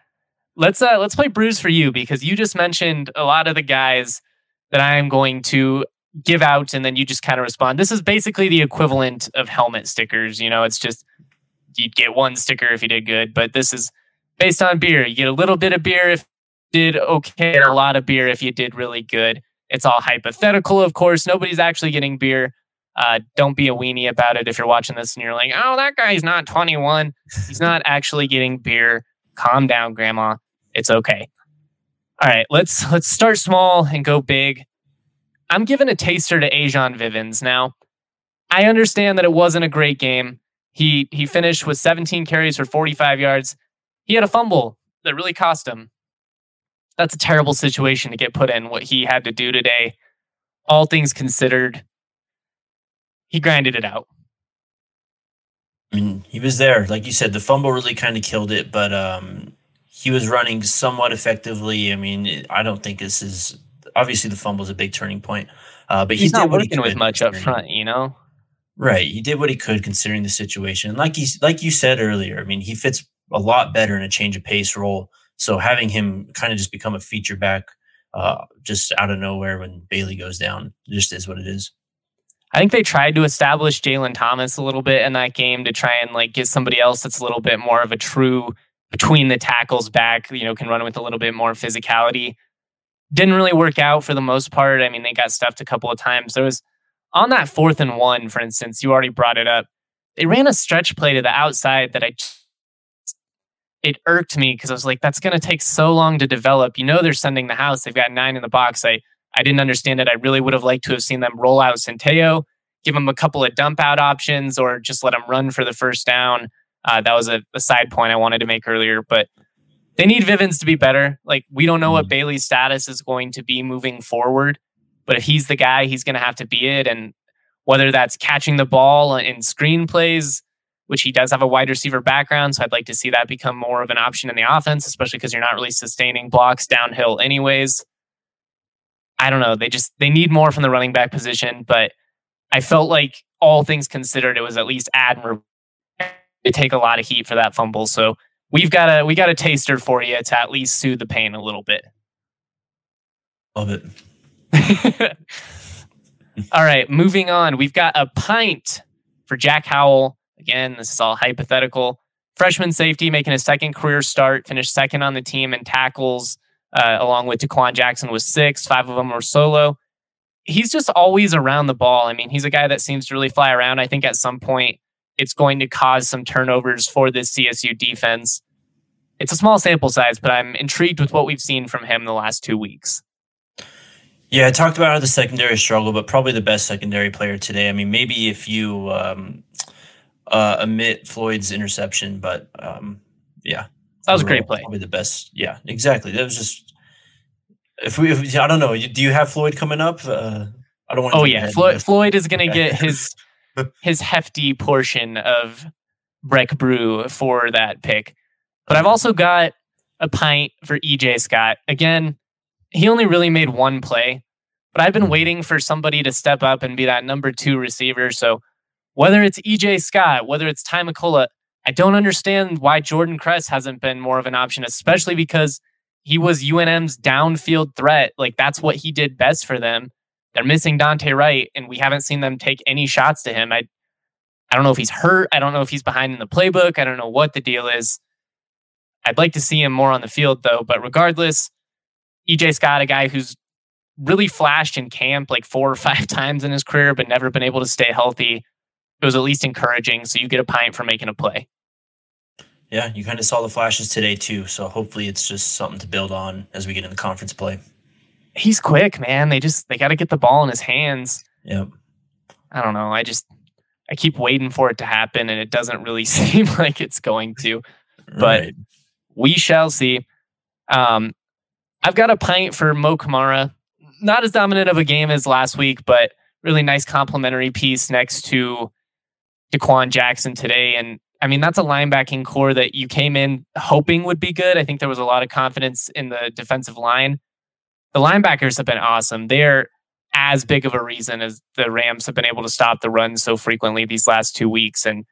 Let's uh, let's play Brews for you because you just mentioned a lot of the guys that I am going to give out, and then you just kind of respond. This is basically the equivalent of helmet stickers. You know, it's just you'd get one sticker if you did good, but this is based on beer. You get a little bit of beer if did okay, a lot of beer if you did really good. It's all hypothetical, of course. Nobody's actually getting beer. Uh, don't be a weenie about it if you're watching this and you're like, oh, that guy's not 21. He's not actually getting beer. Calm down, grandma. It's okay. All right, let's let's start small and go big. I'm giving a taster to A'Jon Vivens. Now, I understand that it wasn't a great game. He he finished with 17 carries for 45 yards. He had a fumble that really cost him that's a terrible situation to get put in. What he had to do today, all things considered, he grinded it out. I mean, he was there, like you said. The fumble really kind of killed it, but um, he was running somewhat effectively. I mean, I don't think this is obviously the fumble is a big turning point. Uh, but he's he not working he with much up front, you know. Right, he did what he could considering the situation. Like he, like you said earlier, I mean, he fits a lot better in a change of pace role so having him kind of just become a feature back uh, just out of nowhere when Bailey goes down just is what it is. I think they tried to establish Jalen Thomas a little bit in that game to try and like get somebody else that's a little bit more of a true between the tackles back, you know, can run with a little bit more physicality. Didn't really work out for the most part. I mean, they got stuffed a couple of times. There was on that fourth and one, for instance, you already brought it up. They ran a stretch play to the outside that I it irked me because I was like, that's going to take so long to develop. You know, they're sending the house. They've got nine in the box. I, I didn't understand it. I really would have liked to have seen them roll out Centeio, give him a couple of dump out options, or just let him run for the first down. Uh, that was a, a, side point I wanted to make earlier, but they need Vivens to be better. Like, we don't know what mm. Bailey's status is going to be moving forward, but if he's the guy, he's going to have to be it. And whether that's catching the ball in screen plays, which he does have a wide receiver background. So I'd like to see that become more of an option in the offense, especially because you're not really sustaining blocks downhill, anyways. I don't know. They just they need more from the running back position, but I felt like all things considered, it was at least admirable. They take a lot of heat for that fumble, so we've got a we got a taster for you to at least soothe the pain a little bit. Love it. all right, moving on. We've got a pint for Jack Howell Again, this is all hypothetical. Freshman safety making a second career start, finished second on the team in tackles, uh, along with DeQuan Jackson was six. Five of them were solo. He's just always around the ball. I mean, he's a guy that seems to really fly around. I think at some point it's going to cause some turnovers for this CSU defense. It's a small sample size, but I'm intrigued with what we've seen from him the last two weeks. Yeah, I talked about how the secondary struggle, but probably the best secondary player today. I mean, maybe if you um, uh, omit Floyd's interception, but um, yeah, that was a great play. Probably the best. Yeah, exactly. That was just. If we, if, I don't know. Do you have Floyd coming up? Uh, I don't want. Oh yeah, Floyd, Floyd is going to get his his hefty portion of Breck Brew for that pick. But I've also got a pint for EJ Scott. Again, he only really made one play, but I've been waiting for somebody to step up and be that number two receiver. So whether it's EJ Scott, whether it's Ty McCullough, I don't understand why Jordan Kress hasn't been more of an option, especially because he was UNM's downfield threat. Like that's what he did best for them. They're missing Dante Wright, and we haven't seen them take any shots to him. I I don't know if he's hurt. I don't know if he's behind in the playbook. I don't know what the deal is. I'd like to see him more on the field though. But regardless, EJ Scott, a guy who's really flashed in camp like four or five times in his career, but never been able to stay healthy. It was at least encouraging. So you get a pint for making a play. Yeah, you kind of saw the flashes today too. So hopefully it's just something to build on as we get into the conference play. He's quick, man. They just they got to get the ball in his hands. Yep. I don't know. I just I keep waiting for it to happen and it doesn't really seem like it's going to. But right. we shall see. Um I've got a pint for Mo Kamara. Not as dominant of a game as last week, but really nice complimentary piece next to DeQuan Jackson today. And I mean, that's a linebacking core that you came in hoping would be good. I think there was a lot of confidence in the defensive line. The linebackers have been awesome. They're as big of a reason as the Rams have been able to stop the run so frequently these last two weeks. And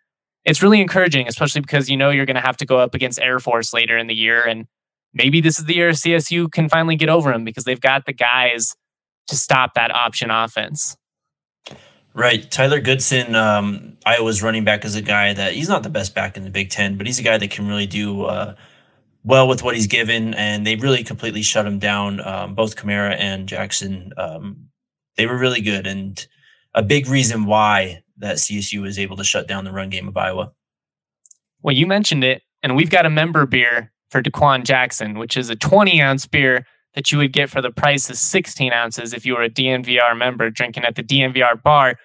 it's really encouraging, especially because you know you're going to have to go up against Air Force later in the year. And maybe this is the year CSU can finally get over them because they've got the guys to stop that option offense. Right. Tyler Goodson, um, Iowa's running back, is a guy that he's not the best back in the Big Ten, but he's a guy that can really do uh, well with what he's given. And they really completely shut him down. Um, both Kamara and Jackson, um, they were really good. And a big reason why that CSU was able to shut down the run game of Iowa. Well, you mentioned it, and we've got a member beer for DeQuan Jackson, which is a 20 ounce beer that you would get for the price of 16 ounces if you were a DNVR member drinking at the DNVR bar,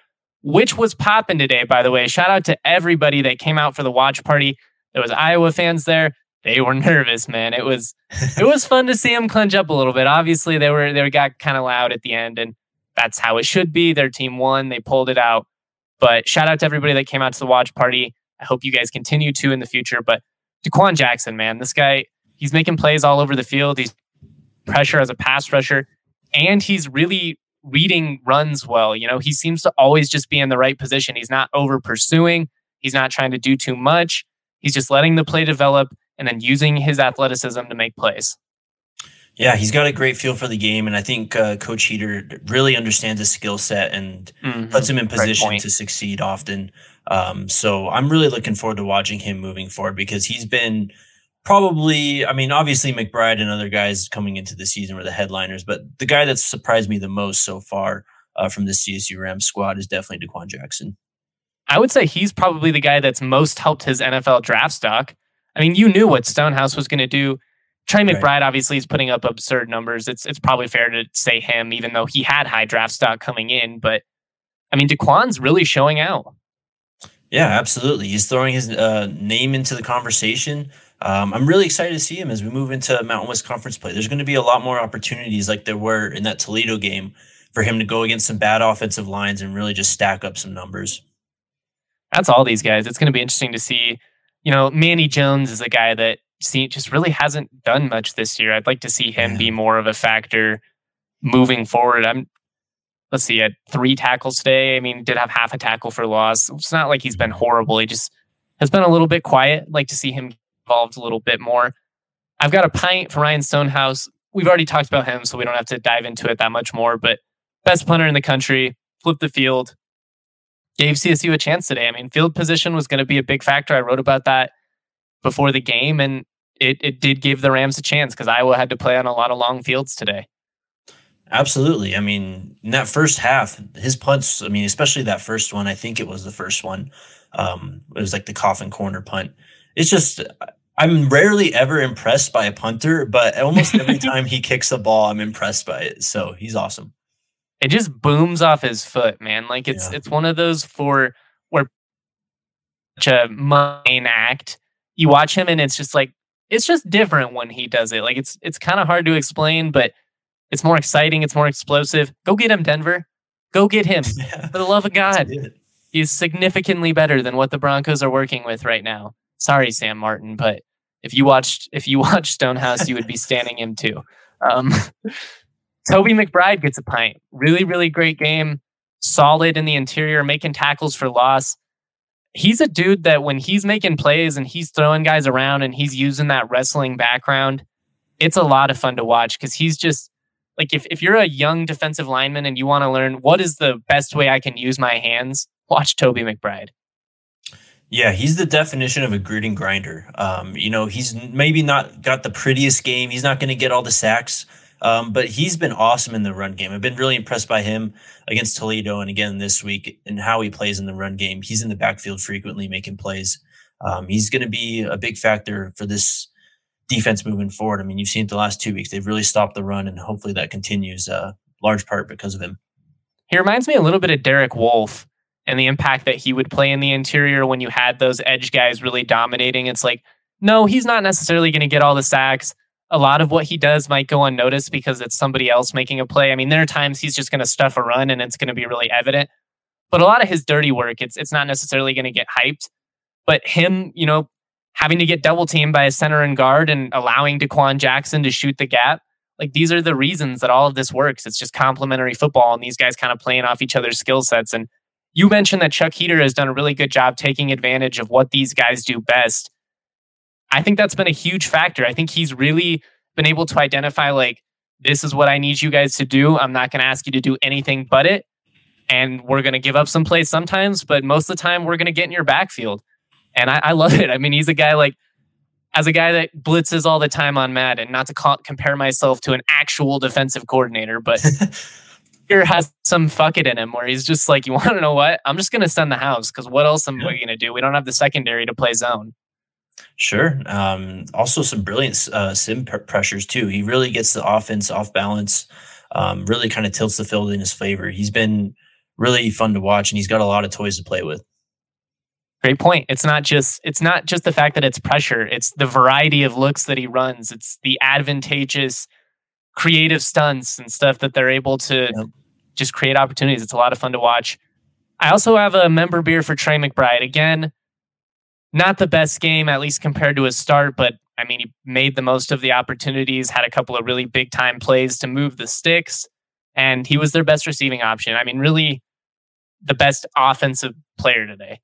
which was popping today, by the way. Shout out to everybody that came out for the watch party. There was Iowa fans there. They were nervous, man. It was it was fun to see them clench up a little bit. Obviously, they were they got kind of loud at the end, and that's how it should be. Their team won. They pulled it out. But shout out to everybody that came out to the watch party. I hope you guys continue to in the future. But DeQuan Jackson, man, this guy, he's making plays all over the field. He's pressure as a pass rusher, and he's really reading runs well. You know, he seems to always just be in the right position. He's not over pursuing, he's not trying to do too much. He's just letting the play develop and then using his athleticism to make plays. Yeah, he's got a great feel for the game, and I think uh, Coach Heater really understands his skill set and mm-hmm. puts him in position to succeed often. Um, so I'm really looking forward to watching him moving forward because he's been probably, I mean, obviously McBride and other guys coming into the season were the headliners, but the guy that's surprised me the most so far uh, from the CSU Rams squad is definitely DeQuan Jackson. I would say he's probably the guy that's most helped his NFL draft stock. I mean, you knew what Stonehouse was going to do. Trey McBride right. obviously is putting up absurd numbers. It's it's probably fair to say him, even though he had high draft stock coming in. But I mean, DeQuan's really showing out. Yeah, absolutely. He's throwing his uh, name into the conversation um, I'm really excited to see him as we move into Mountain West Conference play. There's going to be a lot more opportunities like there were in that Toledo game for him to go against some bad offensive lines and really just stack up some numbers. That's all these guys. It's going to be interesting to see. You know, Manny Jones is a guy that see, just really hasn't done much this year. I'd like to see him yeah. be more of a factor moving forward. I'm let's see, had three tackles today. I mean, did have half a tackle for loss. It's not like he's been horrible. He just has been a little bit quiet. I'd like to see him involved a little bit more. I've got a pint for Ryan Stonehouse. We've already talked about him, so we don't have to dive into it that much more. But best punter in the country, flipped the field, gave CSU a chance today. I mean, field position was going to be a big factor. I wrote about that before the game, and it, it did give the Rams a chance because Iowa had to play on a lot of long fields today. Absolutely. I mean, in that first half, his punts, I mean, especially that first one, I think it was the first one. Um, it was like the coffin corner punt. It's just I'm rarely ever impressed by a punter, but almost every time he kicks a ball, I'm impressed by it. So he's awesome. It just booms off his foot, man. Like it's yeah. it's one of those for where such a main act. You watch him and it's just like it's just different when he does it. Like it's it's kind of hard to explain, but it's more exciting. It's more explosive. Go get him, Denver. Go get him. Yeah. For the love of God. He's significantly better than what the Broncos are working with right now. Sorry, Sam Martin, but if you watched if you watched Stonehouse, you would be standing him too. Um, Toby McBride gets a pint. Really, really great game. Solid in the interior, making tackles for loss. he's a dude that when he's making plays and he's throwing guys around and he's using that wrestling background, it's a lot of fun to watch because he's just like if, if you're a young defensive lineman and you want to learn what is the best way I can use my hands, watch Toby McBride. Yeah, he's the definition of a grit and grinder. Um, you know, he's maybe not got the prettiest game. He's not going to get all the sacks, um, but he's been awesome in the run game. I've been really impressed by him against Toledo and again this week and how he plays in the run game. He's in the backfield frequently making plays. Um, he's going to be a big factor for this defense moving forward. I mean, you've seen it the last two weeks. They've really stopped the run, and hopefully that continues, uh, large part because of him. He reminds me a little bit of Derek Wolfe and the impact that he would play in the interior when you had those edge guys really dominating. It's like, no, he's not necessarily going to get all the sacks. A lot of what he does might go unnoticed because it's somebody else making a play. I mean, there are times he's just going to stuff a run and it's going to be really evident. But a lot of his dirty work, it's it's not necessarily going to get hyped. But him, you know, having to get double teamed by a center and guard and allowing DeQuan Jackson to shoot the gap, like these are the reasons that all of this works. It's just complementary football and these guys kind of playing off each other's skill sets. And you mentioned that Chuck Heater has done a really good job taking advantage of what these guys do best. I think that's been a huge factor. I think he's really been able to identify, like, this is what I need you guys to do. I'm not going to ask you to do anything but it. And we're going to give up some plays sometimes, but most of the time, we're going to get in your backfield. And I, I, love it. I mean, he's a guy like, as a guy that blitzes all the time on Madden, not to call, compare myself to an actual defensive coordinator, but Has some fuck it in him where he's just like, you want to know what? I'm just going to send the house because what else am yeah. we going to do? We don't have the secondary to play zone. Sure. Um, also, some brilliant uh, sim pr- pressures too. He really gets the offense off balance. Um, really kind of tilts the field in his favor. He's been really fun to watch, and he's got a lot of toys to play with. Great point. It's not just it's not just the fact that it's pressure. It's the variety of looks that he runs. It's the advantageous creative stunts and stuff that they're able to yep just create opportunities. It's a lot of fun to watch. I also have a member beer for Trey McBride. Again, not the best game, at least compared to his start, but I mean, he made the most of the opportunities, had a couple of really big time plays to move the sticks, and he was their best receiving option. I mean, really the best offensive player today.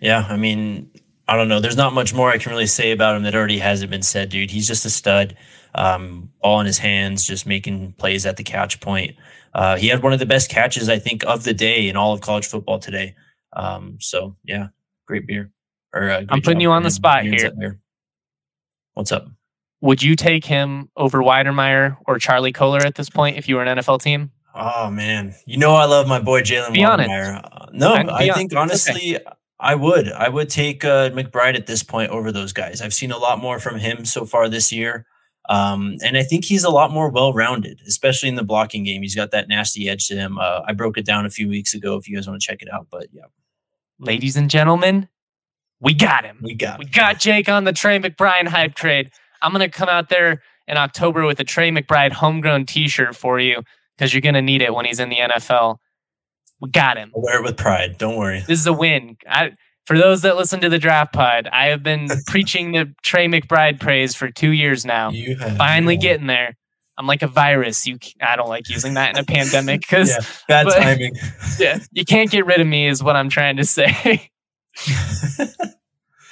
Yeah, I mean, I don't know. There's not much more I can really say about him that already hasn't been said, dude. He's just a stud. Um, ball in his hands, just making plays at the catch point. Uh, he had one of the best catches, I think, of the day in all of college football today. Um, so yeah, great beer. Or uh, I'm putting you on the spot here. What's up? Would you take him over Wydermyer or Charlie Kolar at this point if you were an NFL team? Oh man, you know I love my boy Jalen Wydermyer. Uh, no, I, I think honestly, okay. I would. I would take uh, McBride at this point over those guys. I've seen a lot more from him so far this year. Um, and I think he's a lot more well rounded, especially in the blocking game. He's got that nasty edge to him. Uh, I broke it down a few weeks ago if you guys want to check it out. But yeah. Ladies and gentlemen, we got him. We got We got Jake on the Trey McBride hype trade. I'm going to come out there in October with a Trey McBride homegrown t shirt for you because you're going to need it when he's in the NFL. We got him. I'll wear it with pride. Don't worry. This is a win. I, for those that listen to the draft pod, I have been preaching the Trey McBride praise for two years now. Finally getting there. I'm like a virus. You, I don't like using that in a pandemic because yeah, bad but, timing. yeah, you can't get rid of me, is what I'm trying to say.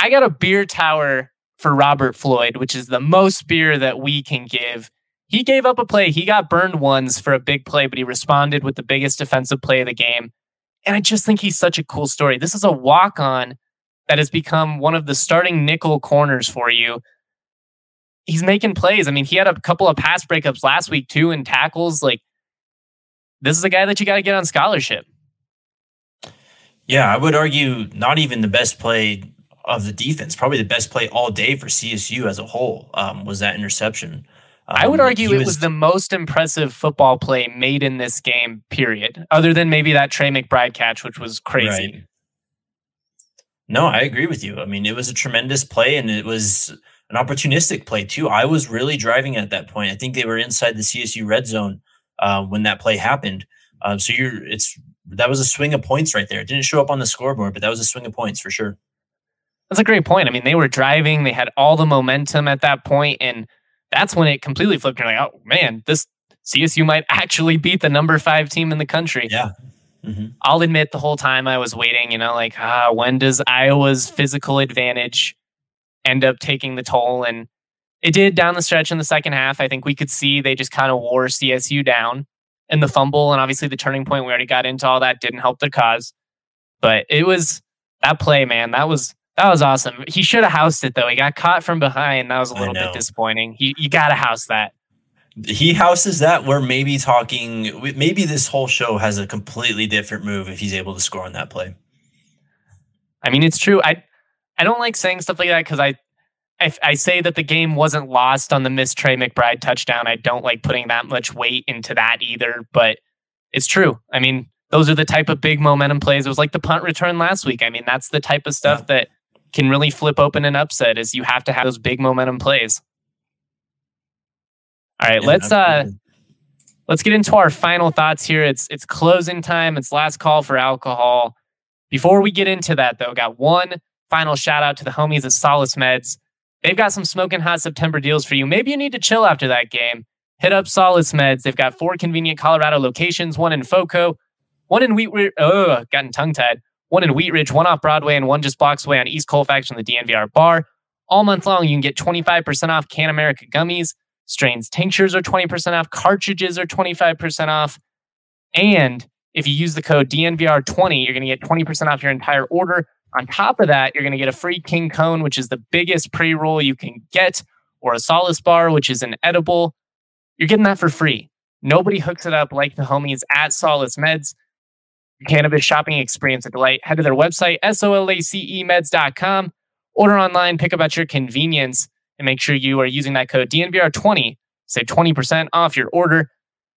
I got a beer tower for Robert Floyd, which is the most beer that we can give. He gave up a play. He got burned once for a big play, but he responded with the biggest defensive play of the game. And I just think he's such a cool story. This is a walk on that has become one of the starting nickel corners for you. He's making plays. I mean, he had a couple of pass breakups last week too and tackles. Like, this is a guy that you got to get on scholarship. Yeah, I would argue not even the best play of the defense, probably the best play all day for CSU as a whole um, was that interception. Um, I would um, argue it was, was, the most impressive football play made in this game, period. Other than maybe that Trey McBride catch, which was crazy. Right. No, I agree with you. I mean, it was a tremendous play and it was an opportunistic play too. I was really driving at that point. I think they were inside the CSU red zone uh, when that play happened. Um, so you're it's that was a swing of points right there. It didn't show up on the scoreboard, but that was a swing of points for sure. That's a great point. I mean, they were driving, they had all the momentum at that point, and that's when it completely flipped. You're like, oh man, this CSU might actually beat the number five team in the country. Yeah. Mm-hmm. I'll admit the whole time I was waiting, you know, like, ah, when does Iowa's physical advantage end up taking the toll? And it did down the stretch in the second half. I think we could see they just kind of wore CSU down. And the fumble and obviously the turning point, we already got into all that, didn't help the cause. But it was that play, man. That was that was awesome. He should have housed it though. He got caught from behind. That was a little bit disappointing. He, you got to house that. He houses that. We're maybe talking. Maybe this whole show has a completely different move if he's able to score on that play. I mean, it's true. I I don't like saying stuff like that because I, I I say that the game wasn't lost on the missed Trey McBride touchdown. I don't like putting that much weight into that either. But it's true. I mean, those are the type of big momentum plays. It was like the punt return last week. I mean, that's the type of stuff yeah. that can really flip open an upset is you have to have those big momentum plays. All right, yeah, let's uh let's get into our final thoughts here. It's it's closing time. It's last call for alcohol. Before we get into that though, got one final shout out to the homies at Solace Meds. They've got some smoking hot September deals for you. Maybe you need to chill after that game. Hit up Solace Meds. They've got four convenient Colorado locations, one in Foco, one in Wheat Oh, gotten tongue tied one in Wheat Ridge, one off Broadway, and one just blocks away on East Colfax from the DNVR bar. All month long, you can get 25% off Can America gummies. Strains tinctures are 20% off. Cartridges are 25% off. And if you use the code DNVR20, you're going to get 20% off your entire order. On top of that, you're going to get a free King Cone, which is the biggest pre roll you can get, or a Solace Bar, which is an edible. You're getting that for free. Nobody hooks it up like the homies at Solace Meds cannabis shopping experience a delight. Head to their website, solacemeds.com. Order online, pick up at your convenience, and make sure you are using that code DNVR20. Save 20% off your order.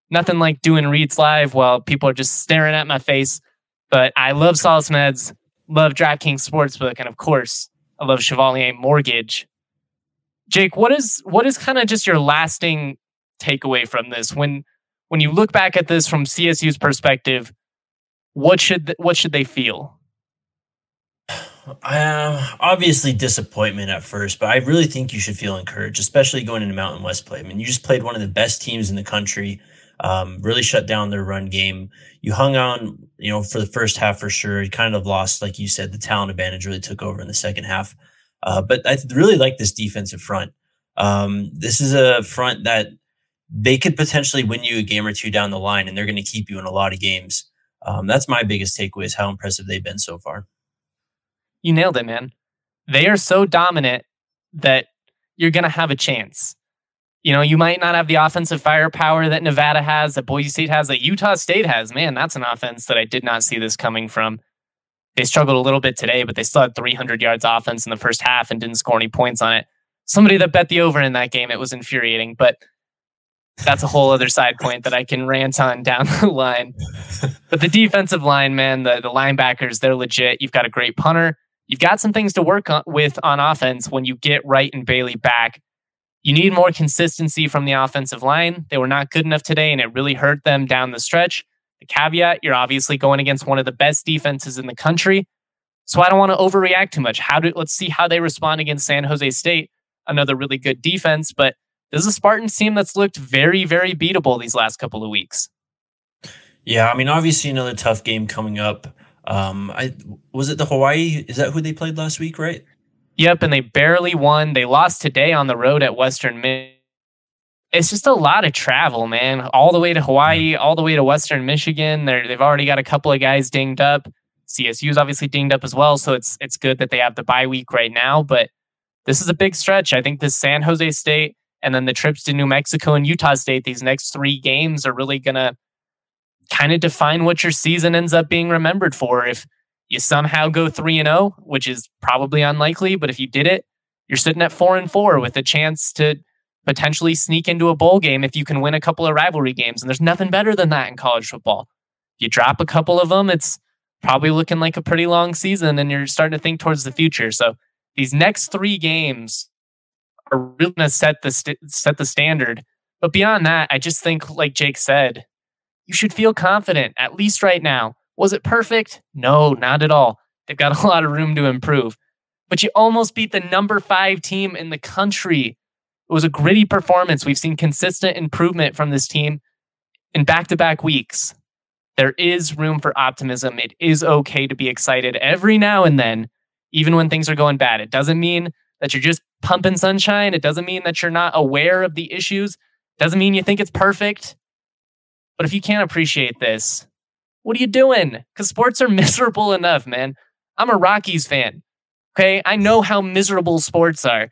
Nothing like doing reads live while people are just staring at my face. But I love Solace Meds, love DraftKings Sportsbook, and of course, I love Chevalier Mortgage. Jake, what is what is kind of just your lasting takeaway from this when when you look back at this from CSU's perspective? What should th- what should they feel? Uh, obviously disappointment at first, but I really think you should feel encouraged, especially going into Mountain West play. I mean, you just played one of the best teams in the country. Um, really shut down their run game. You hung on, you know, for the first half for sure. You kind of lost, like you said, the talent advantage really took over in the second half. Uh, but I really like this defensive front. Um, this is a front that they could potentially win you a game or two down the line, and they're going to keep you in a lot of games. Um, that's my biggest takeaway is how impressive they've been so far. You nailed it, man. They are so dominant that you're going to have a chance. You know, you might not have the offensive firepower that Nevada has, that Boise State has, that Utah State has. Man, that's an offense that I did not see this coming from. They struggled a little bit today, but they still had 300 yards offense in the first half and didn't score any points on it. Somebody that bet the over in that game, it was infuriating. But that's a whole other side point that I can rant on down the line. But the defensive line, man, the, the linebackers, they're legit. You've got a great punter. You've got some things to work on, with on offense when you get Wright and Bailey back. You need more consistency from the offensive line. They were not good enough today, and it really hurt them down the stretch. The caveat you're obviously going against one of the best defenses in the country. So I don't want to overreact too much. How do let's see how they respond against San Jose State, another really good defense, but this is a Spartans team that's looked very, very beatable these last couple of weeks. Yeah, I mean, obviously another tough game coming up. Um, I was it the Hawaii? Is that who they played last week, right? Yep, and they barely won. They lost today on the road at Western Michigan. It's just a lot of travel, man. All the way to Hawaii, all the way to Western Michigan. They're, they've already got a couple of guys dinged up. CSU's obviously dinged up as well, so it's it's good that they have the bye week right now. But this is a big stretch. I think this San Jose State and then the trips to New Mexico and Utah State, these next three games are really going to kind of define what your season ends up being remembered for. If you somehow go 3 and 0, which is probably unlikely, but if you did it, you're sitting at 4 and 4 with a chance to potentially sneak into a bowl game if you can win a couple of rivalry games. And there's nothing better than that in college football. If you drop a couple of them, it's probably looking like a pretty long season and you're starting to think towards the future. So these next three games are really going to set the st- set the standard. But beyond that, I just think, like Jake said, you should feel confident at least right now. Was it perfect? No, not at all. They've got a lot of room to improve. But you almost beat the number five team in the country. It was a gritty performance. We've seen consistent improvement from this team in back to back weeks. there is room for optimism. It is okay to be excited every now and then, even when things are going bad. It doesn't mean that you're just pumping sunshine. It doesn't mean that you're not aware of the issues. It doesn't mean you think it's perfect. But if you can't appreciate this, what are you doing? Because sports are miserable enough, man. I'm a Rockies fan. Okay. I know how miserable sports are.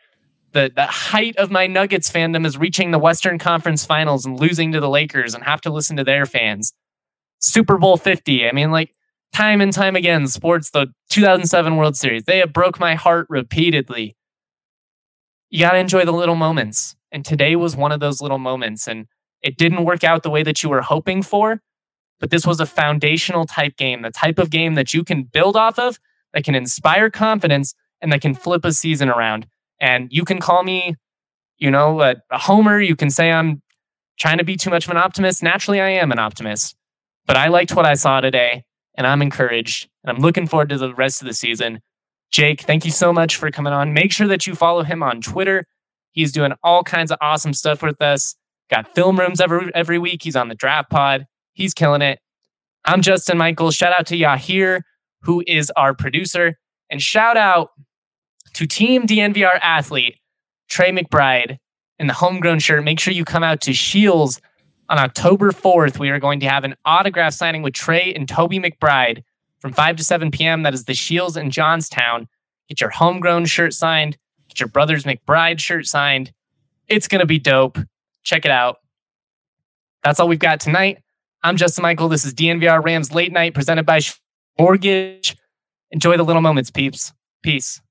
The, the height of my Nuggets fandom is reaching the Western Conference finals and losing to the Lakers and have to listen to their fans. Super Bowl 50. I mean, like, time and time again, sports, the 2007 World Series, they have broke my heart repeatedly. You got to enjoy the little moments. And today was one of those little moments. And it didn't work out the way that you were hoping for, but this was a foundational type game, the type of game that you can build off of, that can inspire confidence, and that can flip a season around. And you can call me, you know, a, a homer. You can say I'm trying to be too much of an optimist. Naturally, I am an optimist, but I liked what I saw today, and I'm encouraged, and I'm looking forward to the rest of the season. Jake, thank you so much for coming on. Make sure that you follow him on Twitter. He's doing all kinds of awesome stuff with us. Got film rooms every every week. He's on the draft pod. He's killing it. I'm Justin Michael. Shout out to Yahir, who is our producer. And shout out to Team DNVR athlete, Trey McBride, in the homegrown shirt. Make sure you come out to Shields on October 4th. We are going to have an autograph signing with Trey and Toby McBride from 5 to 7 p.m. That is the Shields in Johnstown. Get your homegrown shirt signed, get your brother's McBride shirt signed. It's going to be dope. Check it out. That's all we've got tonight. I'm Justin Michael. This is DNVR Rams Late Night presented by Mortgage. Enjoy the little moments, peeps. Peace.